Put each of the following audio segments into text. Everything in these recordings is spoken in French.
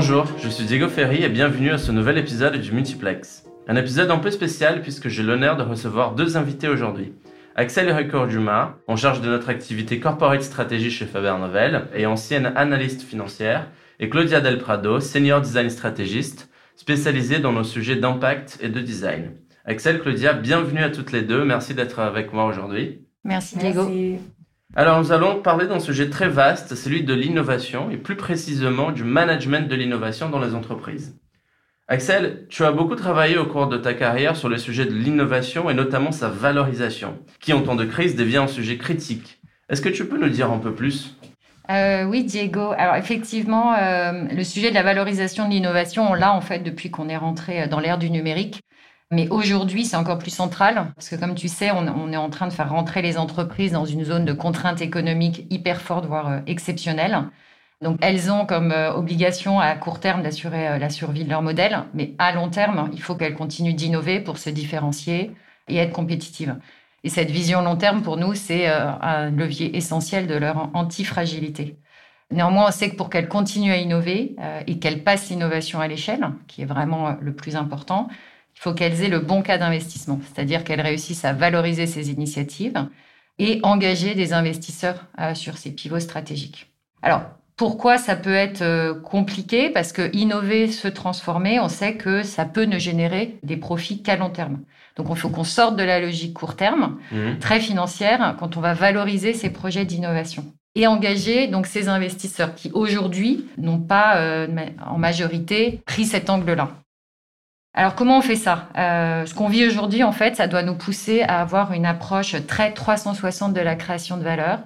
Bonjour, je suis Diego Ferry et bienvenue à ce nouvel épisode du Multiplex. Un épisode un peu spécial puisque j'ai l'honneur de recevoir deux invités aujourd'hui. Axel Ricord Dumas, en charge de notre activité corporate stratégie chez Faber Novel et ancienne analyste financière, et Claudia Del Prado, senior design stratégiste, spécialisée dans nos sujets d'impact et de design. Axel, Claudia, bienvenue à toutes les deux. Merci d'être avec moi aujourd'hui. Merci Diego. Alors nous allons parler d'un sujet très vaste, celui de l'innovation et plus précisément du management de l'innovation dans les entreprises. Axel, tu as beaucoup travaillé au cours de ta carrière sur le sujet de l'innovation et notamment sa valorisation, qui en temps de crise devient un sujet critique. Est-ce que tu peux nous dire un peu plus? Euh, oui, Diego. Alors effectivement, euh, le sujet de la valorisation de l'innovation, on l'a en fait depuis qu'on est rentré dans l'ère du numérique. Mais aujourd'hui, c'est encore plus central parce que, comme tu sais, on, est en train de faire rentrer les entreprises dans une zone de contraintes économiques hyper forte, voire euh, exceptionnelle. Donc, elles ont comme euh, obligation à court terme d'assurer euh, la survie de leur modèle, mais à long terme, il faut qu'elles continuent d'innover pour se différencier et être compétitives. Et cette vision long terme, pour nous, c'est un levier essentiel de leur antifragilité. Néanmoins, on sait que pour qu'elles continuent à innover et qu'elles passent l'innovation à l'échelle, qui est vraiment le plus important, il faut qu'elles aient le bon cas d'investissement, c'est-à-dire qu'elles réussissent à valoriser ces initiatives et engager des investisseurs euh, sur ces pivots stratégiques. Alors, pourquoi ça peut être euh, compliqué? Parce que innover, se transformer, on sait que ça peut ne générer des profits qu'à long terme. Donc, il faut qu'on sorte de la logique court terme, mmh. très financière, quand on va valoriser ces projets d'innovation et engager donc ces investisseurs qui aujourd'hui n'ont pas euh, en majorité pris cet angle-là. Alors comment on fait ça? Euh, Ce qu'on vit aujourd'hui, en fait, ça doit nous pousser à avoir une approche très 360 de la création de valeur,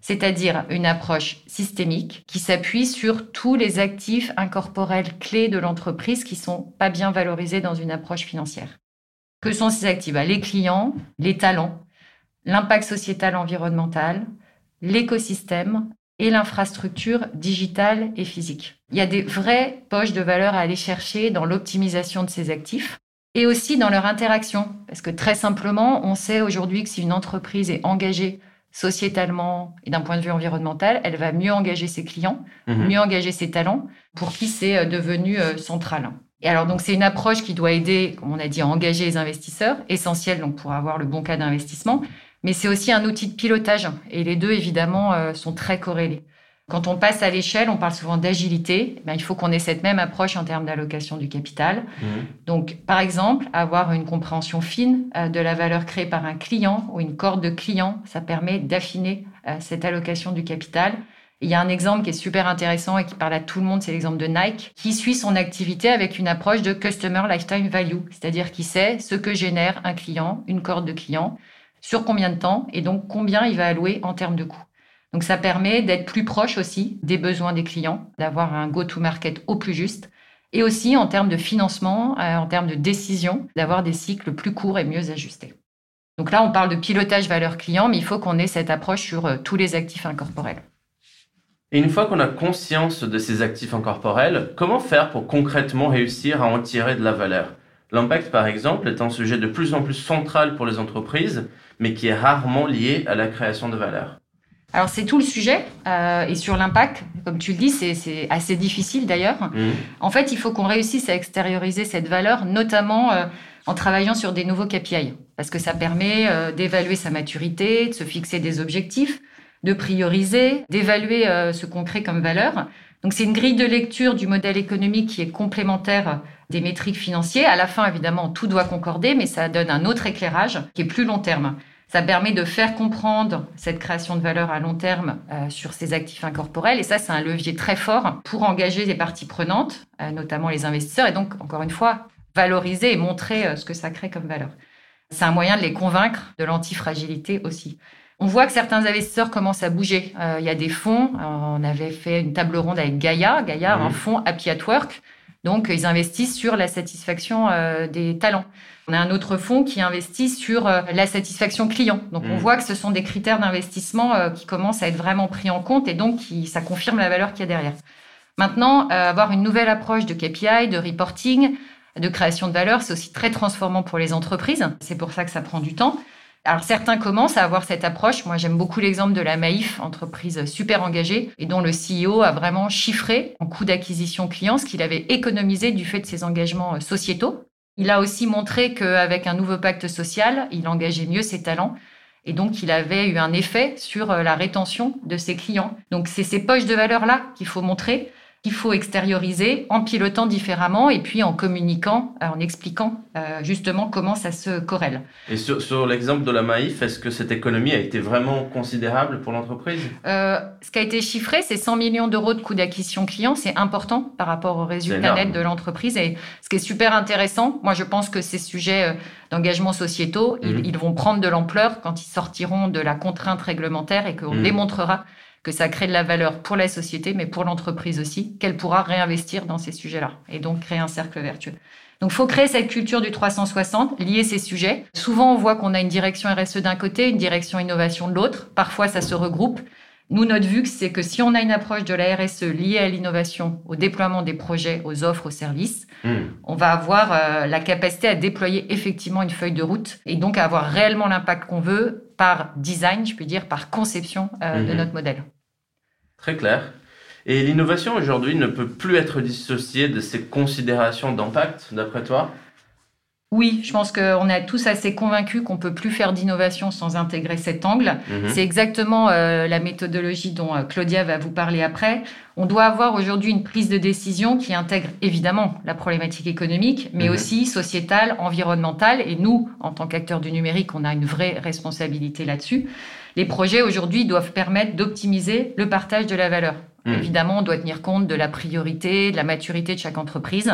c'est-à-dire une approche systémique qui s'appuie sur tous les actifs incorporels clés de l'entreprise qui sont pas bien valorisés dans une approche financière. Que sont ces actifs? Bah, Les clients, les talents, l'impact sociétal environnemental, l'écosystème, et l'infrastructure digitale et physique. Il y a des vraies poches de valeur à aller chercher dans l'optimisation de ces actifs et aussi dans leur interaction. Parce que très simplement, on sait aujourd'hui que si une entreprise est engagée sociétalement et d'un point de vue environnemental, elle va mieux engager ses clients, mhm. mieux engager ses talents, pour qui c'est euh, devenu euh, central. Et alors donc c'est une approche qui doit aider, comme on a dit, à engager les investisseurs, essentiel donc pour avoir le bon cas d'investissement, mais c'est aussi un outil de pilotage. Et les deux, évidemment, euh, sont très corrélés. Quand on passe à l'échelle, on parle souvent d'agilité. Eh il faut qu'on ait cette même approche en termes d'allocation du capital. Mmh. Donc, par exemple, avoir une compréhension fine euh, de la valeur créée par un client ou une corde de clients, ça permet d'affiner euh, cette allocation du capital. Il y a un exemple qui est super intéressant et qui parle à tout le monde, c'est l'exemple de Nike, qui suit son activité avec une approche de Customer Lifetime Value, c'est-à-dire qui sait ce que génère un client, une corde de clients sur combien de temps et donc combien il va allouer en termes de coûts. Donc ça permet d'être plus proche aussi des besoins des clients, d'avoir un go-to-market au plus juste et aussi en termes de financement, euh, en termes de décision, d'avoir des cycles plus courts et mieux ajustés. Donc là, on parle de pilotage valeur client, mais il faut qu'on ait cette approche sur euh, tous les actifs incorporels. Et une fois qu'on a conscience de ces actifs incorporels, comment faire pour concrètement réussir à en tirer de la valeur? L'impact, par exemple, est un sujet de plus en plus central pour les entreprises, mais qui est rarement lié à la création de valeur. Alors c'est tout le sujet, euh, et sur l'impact, comme tu le dis, c'est assez difficile d'ailleurs. Mmh. En fait, il faut qu'on réussisse à extérioriser cette valeur, notamment euh, en travaillant sur des nouveaux KPI, parce que ça permet euh, d'évaluer sa maturité, de se fixer des objectifs, de prioriser, d'évaluer ce qu'on crée comme valeur. Donc c'est une grille de lecture du modèle économique qui est complémentaire des métriques financières. À la fin, évidemment, tout doit concorder, mais ça donne un autre éclairage qui est plus long terme. Ça permet de faire comprendre cette création de valeur à long terme euh, sur ces actifs incorporels. Et ça, c'est un levier très fort pour engager les parties prenantes, euh, notamment les investisseurs, et donc, encore une fois, valoriser et montrer euh, ce que ça crée comme valeur. C'est un moyen de les convaincre de l'antifragilité aussi. On voit que certains investisseurs commencent à bouger. il y a des fonds. On avait fait une table ronde avec Gaia. Gaia, un fonds Happy at Work, donc, ils investissent sur la satisfaction euh, des talents. On a un autre fonds qui investit sur euh, la satisfaction client. Donc, on mm. voit que ce sont des critères d'investissement euh, qui commencent à être vraiment pris en compte et donc qui, ça confirme la valeur qu'il y a derrière. Maintenant, avoir une nouvelle approche de KPI, de reporting, de création de valeur, c'est aussi très transformant pour les entreprises. C'est pour ça que ça prend du temps. Alors certains commencent à avoir cette approche. Moi j'aime beaucoup l'exemple de la Maïf, entreprise super engagée et dont le CEO a vraiment chiffré en coût d'acquisition client ce qu'il avait économisé du fait de ses engagements euh, sociétaux. Il a aussi montré qu'avec un nouveau pacte social, il engageait mieux ses talents et donc, il avait eu un effet sur euh, la rétention de ses clients. Donc, c'est ces poches de valeur-là qu'il faut montrer qu'il faut extérioriser en pilotant différemment et puis en communiquant, euh, en expliquant euh, justement comment ça se corrèle. Et sur, l'exemple de la Maïf, est-ce que cette économie a été vraiment considérable pour l'entreprise? Euh, Ce qui a été chiffré, c'est 100 millions d'euros de coûts d'acquisition client. C'est important par rapport au résultat net de l'entreprise. Et ce qui est super intéressant, moi je pense que ces sujets d'engagement sociétaux, ils, mhm. vont prendre de l'ampleur quand ils sortiront de la contrainte réglementaire et qu'on mhm. démontrera que ça crée de la valeur pour la société, mais pour l'entreprise aussi, qu'elle pourra réinvestir dans ces sujets-là et donc créer un cercle vertueux. Donc, faut créer cette culture du 360, lier ces sujets. Souvent, on voit qu'on a une direction RSE d'un côté, une direction innovation de l'autre. Parfois, ça se regroupe. Nous, notre vue, c'est que si on a une approche de la RSE liée à l'innovation, au déploiement des projets, aux offres, aux services, hmm. on va avoir euh, la capacité à déployer effectivement une feuille de route et donc à avoir réellement l'impact qu'on veut par design, je peux dire, par conception euh, de hmm. notre modèle. Très clair. Et l'innovation aujourd'hui ne peut plus être dissociée de ces considérations d'impact, d'après toi? Oui, je pense qu'on est tous assez convaincus qu'on peut plus faire d'innovation sans intégrer cet angle. Mhm. C'est exactement euh, la méthodologie dont euh, Claudia va vous parler après. On doit avoir aujourd'hui une prise de décision qui intègre évidemment la problématique économique, mais mhm. aussi sociétale, environnementale. Et nous, en tant qu'acteurs du numérique, on a une vraie responsabilité là-dessus. Les projets aujourd'hui doivent permettre d'optimiser le partage de la valeur. Mhm. Évidemment, on doit tenir compte de la priorité, de la maturité de chaque entreprise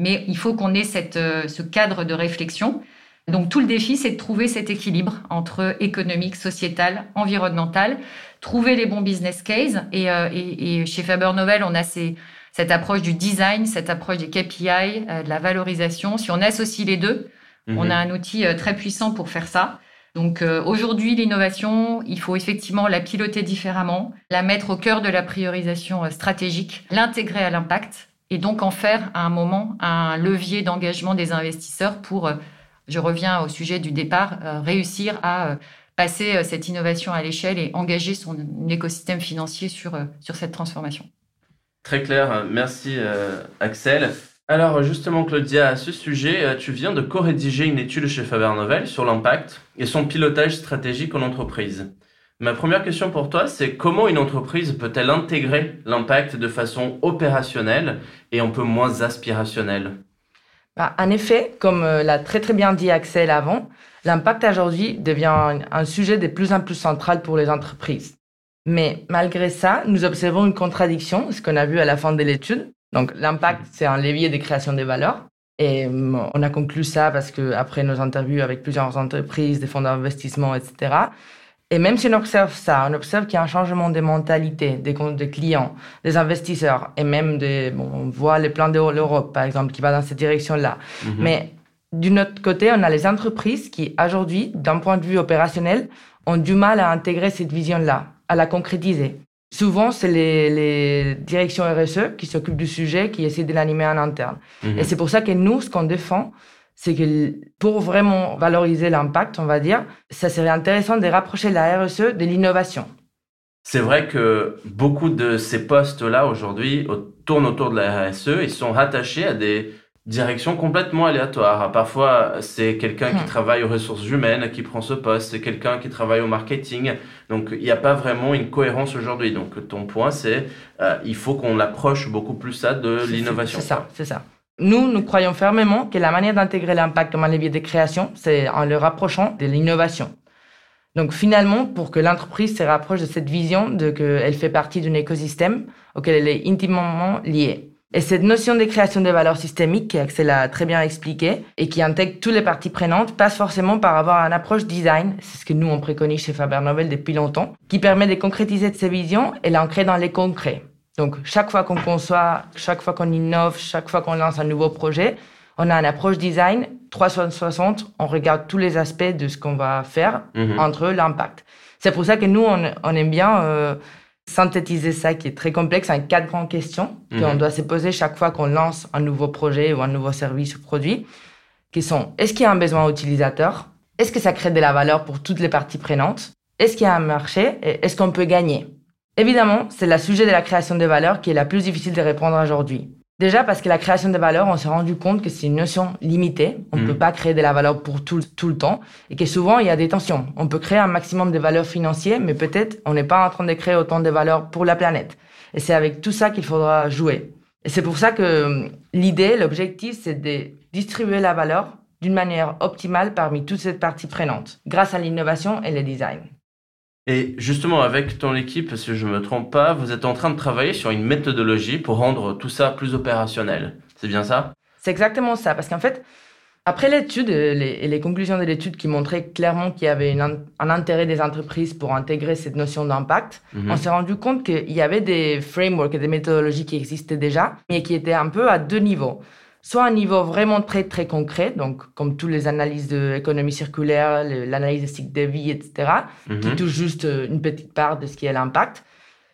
mais il faut qu'on ait cette, euh, ce cadre de réflexion. Donc tout le défi, c'est de trouver cet équilibre entre économique, sociétal, environnemental, trouver les bons business cases. Et, euh, et, et chez Faber Novel, on a ces, cette approche du design, cette approche des KPI, euh, de la valorisation. Si on associe les deux, mhm. on a un outil très puissant pour faire ça. Donc aujourd'hui, l'innovation, il faut effectivement la piloter différemment, la mettre au cœur de la priorisation stratégique, l'intégrer à l'impact et donc en faire à un moment un levier d'engagement des investisseurs pour, euh, je reviens au sujet du départ, euh, réussir à euh, passer cette innovation à l'échelle et engager son écosystème financier sur, sur cette transformation. Très clair, merci Axel. Alors justement Claudia, à ce sujet, tu viens de co-rédiger une étude chez Faber Novel sur l'impact et son pilotage stratégique en entreprise. Ma première question pour toi, c'est comment une entreprise peut-elle intégrer l'impact de façon opérationnelle et un peu moins aspirationnelle? Bah, En effet, comme euh, l'a très très bien dit Axel avant, l'impact aujourd'hui devient un sujet de plus en plus central pour les entreprises. Mais malgré ça, nous observons une contradiction, ce qu'on a vu à la fin de l'étude. Donc l'impact, c'est un levier de création de valeur. Et euh, on a conclu ça parce que après nos interviews avec plusieurs entreprises, des fonds d'investissement, etc., et même si on observe ça, on observe qu'il y a un changement de mentalité des, des clients, des investisseurs, et même des, bon, on voit les plans de l'Europe, par exemple, qui va dans cette direction-là. Mhm. Mais d'un autre côté, on a les entreprises qui, aujourd'hui, d'un point de vue opérationnel, ont du mal à intégrer cette vision-là, à la concrétiser. Souvent, c'est les, les, directions RSE qui s'occupent du sujet, qui essaient de l'animer en interne. Mhm. Et c'est pour ça que nous, ce qu'on défend, c'est que pour vraiment valoriser l'impact, on va dire, ça serait intéressant de rapprocher la RSE de l'innovation. C'est vrai que beaucoup de ces postes-là aujourd'hui tournent autour de la RSE et sont rattachés à des directions complètement aléatoires. Parfois, c'est quelqu'un qui hmm. travaille aux ressources humaines qui prend ce poste, c'est quelqu'un qui travaille au marketing. Donc, il n'y a pas vraiment une cohérence aujourd'hui. Donc, ton point, c'est euh, il faut qu'on approche beaucoup plus ça de l'innovation. C'est ça, c'est ça. Nous, nous croyons fermement que la manière d'intégrer l'impact comme un levier de création, c'est en le rapprochant de l'innovation. Donc finalement, pour que l'entreprise se rapproche de cette vision de qu'elle fait partie d'un écosystème auquel elle est intimement liée. Et cette notion de création de valeur systémique, qu'Axel a très bien expliqué, et qui intègre toutes les parties prenantes, passe forcément par avoir une approche design, c'est ce que nous on préconise chez Faber Novel depuis longtemps, qui permet de concrétiser ces visions et l'ancrer dans les concrets. Donc, chaque fois qu'on conçoit, chaque fois qu'on innove, chaque fois qu'on lance un nouveau projet, on a une approche design 360. On regarde tous les aspects de ce qu'on va faire mhm. entre l'impact. C'est pour ça que nous, on, aime bien euh, synthétiser ça qui est très complexe en quatre grandes questions qu'on mhm. doit se poser chaque fois qu'on lance un nouveau projet ou un nouveau service ou produit, qui sont est-ce qu'il y a un besoin utilisateur? Est-ce que ça crée de la valeur pour toutes les parties prenantes? Est-ce qu'il y a un marché? Et est-ce qu'on peut gagner? Évidemment, c'est le sujet de la création de valeur qui est la plus difficile de répondre aujourd'hui. Déjà parce que la création de valeur, on s'est rendu compte que c'est une notion limitée. On ne peut pas créer de la valeur pour tout, tout le temps et que souvent il y a des tensions. On peut créer un maximum de valeur financière, mais peut-être on n'est pas en train de créer autant de valeur pour la planète. Et c'est avec tout ça qu'il faudra jouer. Et c'est pour ça que hum, l'idée, l'objectif, c'est de distribuer la valeur d'une manière optimale parmi toutes ces parties prenantes, grâce à l'innovation et le design. Et justement, avec ton équipe, si je ne me trompe pas, vous êtes en train de travailler sur une méthodologie pour rendre tout ça plus opérationnel. C'est bien ça? C'est exactement ça, parce qu'en fait, après l'étude et les, conclusions de l'étude qui montraient clairement qu'il y avait un intérêt des entreprises pour intégrer cette notion d'impact, mhm. on s'est rendu compte qu'il y avait des frameworks et des méthodologies qui existaient déjà, mais qui étaient un peu à deux niveaux soit un niveau vraiment très très concret, donc comme toutes les analyses d'économie circulaire, l'analyse de cycle de vie, etc., qui mhm. touche juste euh, une petite part de ce qui est l'impact,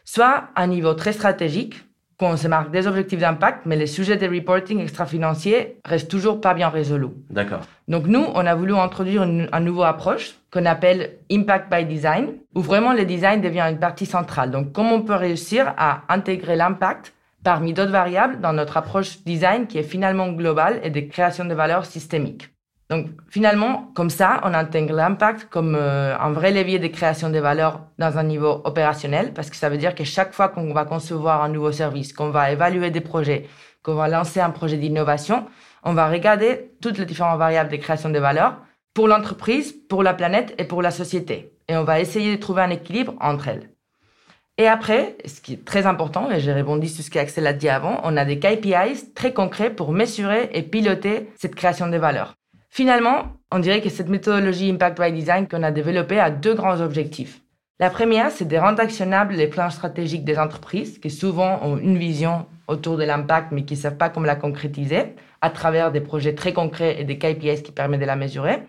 soit un niveau très stratégique, qu'on se marque des objectifs d'impact, mais les sujets de reporting extra-financier restent toujours pas bien résolus. D'accord. Donc nous, on a voulu introduire une, une nouvelle approche qu'on appelle Impact by Design, où vraiment le design devient une partie centrale. Donc comment on peut réussir à intégrer l'impact parmi d'autres variables dans notre approche design qui est finalement globale et de création de valeur systémique. Donc finalement, comme ça, on intègre l'impact comme euh, un vrai levier de création de valeur dans un niveau opérationnel, parce que ça veut dire que chaque fois qu'on va concevoir un nouveau service, qu'on va évaluer des projets, qu'on va lancer un projet d'innovation, on va regarder toutes les différentes variables de création de valeur pour l'entreprise, pour la planète et pour la société. Et on va essayer de trouver un équilibre entre elles. Et après, ce qui est très important, et j'ai répondu sur ce qu'Axel a dit avant, on a des KPIs très concrets pour mesurer et piloter cette création de valeur. Finalement, on dirait que cette méthodologie Impact by Design qu'on a développée a deux grands objectifs. La première, c'est de rendre actionnables les plans stratégiques des entreprises qui souvent ont une vision autour de l'impact mais qui ne savent pas comment la concrétiser à travers des projets très concrets et des KPIs qui permettent de la mesurer.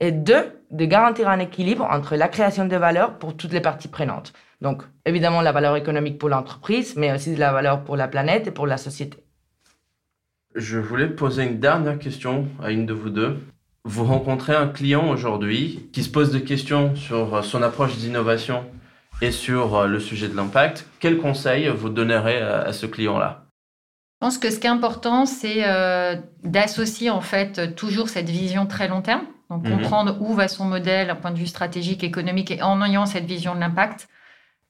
Et deux, de garantir un équilibre entre la création de valeur pour toutes les parties prenantes. Donc, évidemment, la valeur économique pour l'entreprise, mais aussi de la valeur pour la planète et pour la société. Je voulais poser une dernière question à une de vous deux. Vous rencontrez un client aujourd'hui qui se pose des questions sur son approche d'innovation et sur le sujet de l'impact. Quels conseils vous donnerez à ce client-là? Je pense que ce qui est important, c'est euh, d'associer en fait toujours cette vision très long terme. Donc, mhm. comprendre où va son modèle d'un point de vue stratégique, économique et en ayant cette vision de l'impact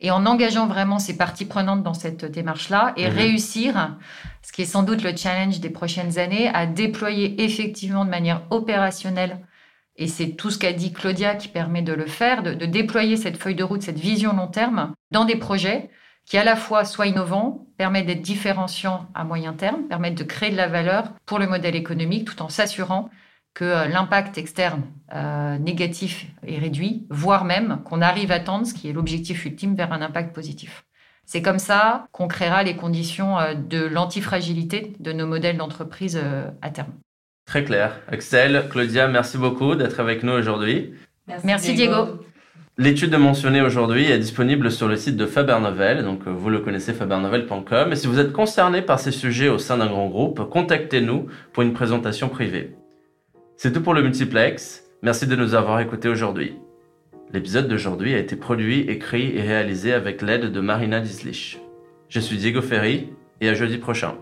et en engageant vraiment ces parties prenantes dans cette démarche-là et mhm. réussir, ce qui est sans doute le challenge des prochaines années, à déployer effectivement de manière opérationnelle. Et c'est tout ce qu'a dit Claudia qui permet de le faire, de, déployer cette feuille de route, cette vision long terme dans des projets qui à la fois soient innovants, permettent d'être différenciants à moyen terme, permettent de créer de la valeur pour le modèle économique tout en s'assurant que euh, l'impact externe euh, négatif est réduit, voire même qu'on arrive à tendre, ce qui est l'objectif ultime, vers un impact positif. C'est comme ça qu'on créera les conditions euh, de l'antifragilité de nos modèles d'entreprise à terme. Très clair. Axel, Claudia, merci beaucoup d'être avec nous aujourd'hui. Merci, Diego. L'étude mentionnée aujourd'hui est disponible sur le site de Faber Novel, donc vous le connaissez fabernovel.com. Et si vous êtes concerné par ces sujets au sein d'un grand groupe, contactez-nous pour une présentation privée. C'est tout pour le multiplex. Merci de nous avoir écoutés aujourd'hui. L'épisode d'aujourd'hui a été produit, écrit et réalisé avec l'aide de Marina Dislich. Je suis Diego Ferry et à jeudi prochain.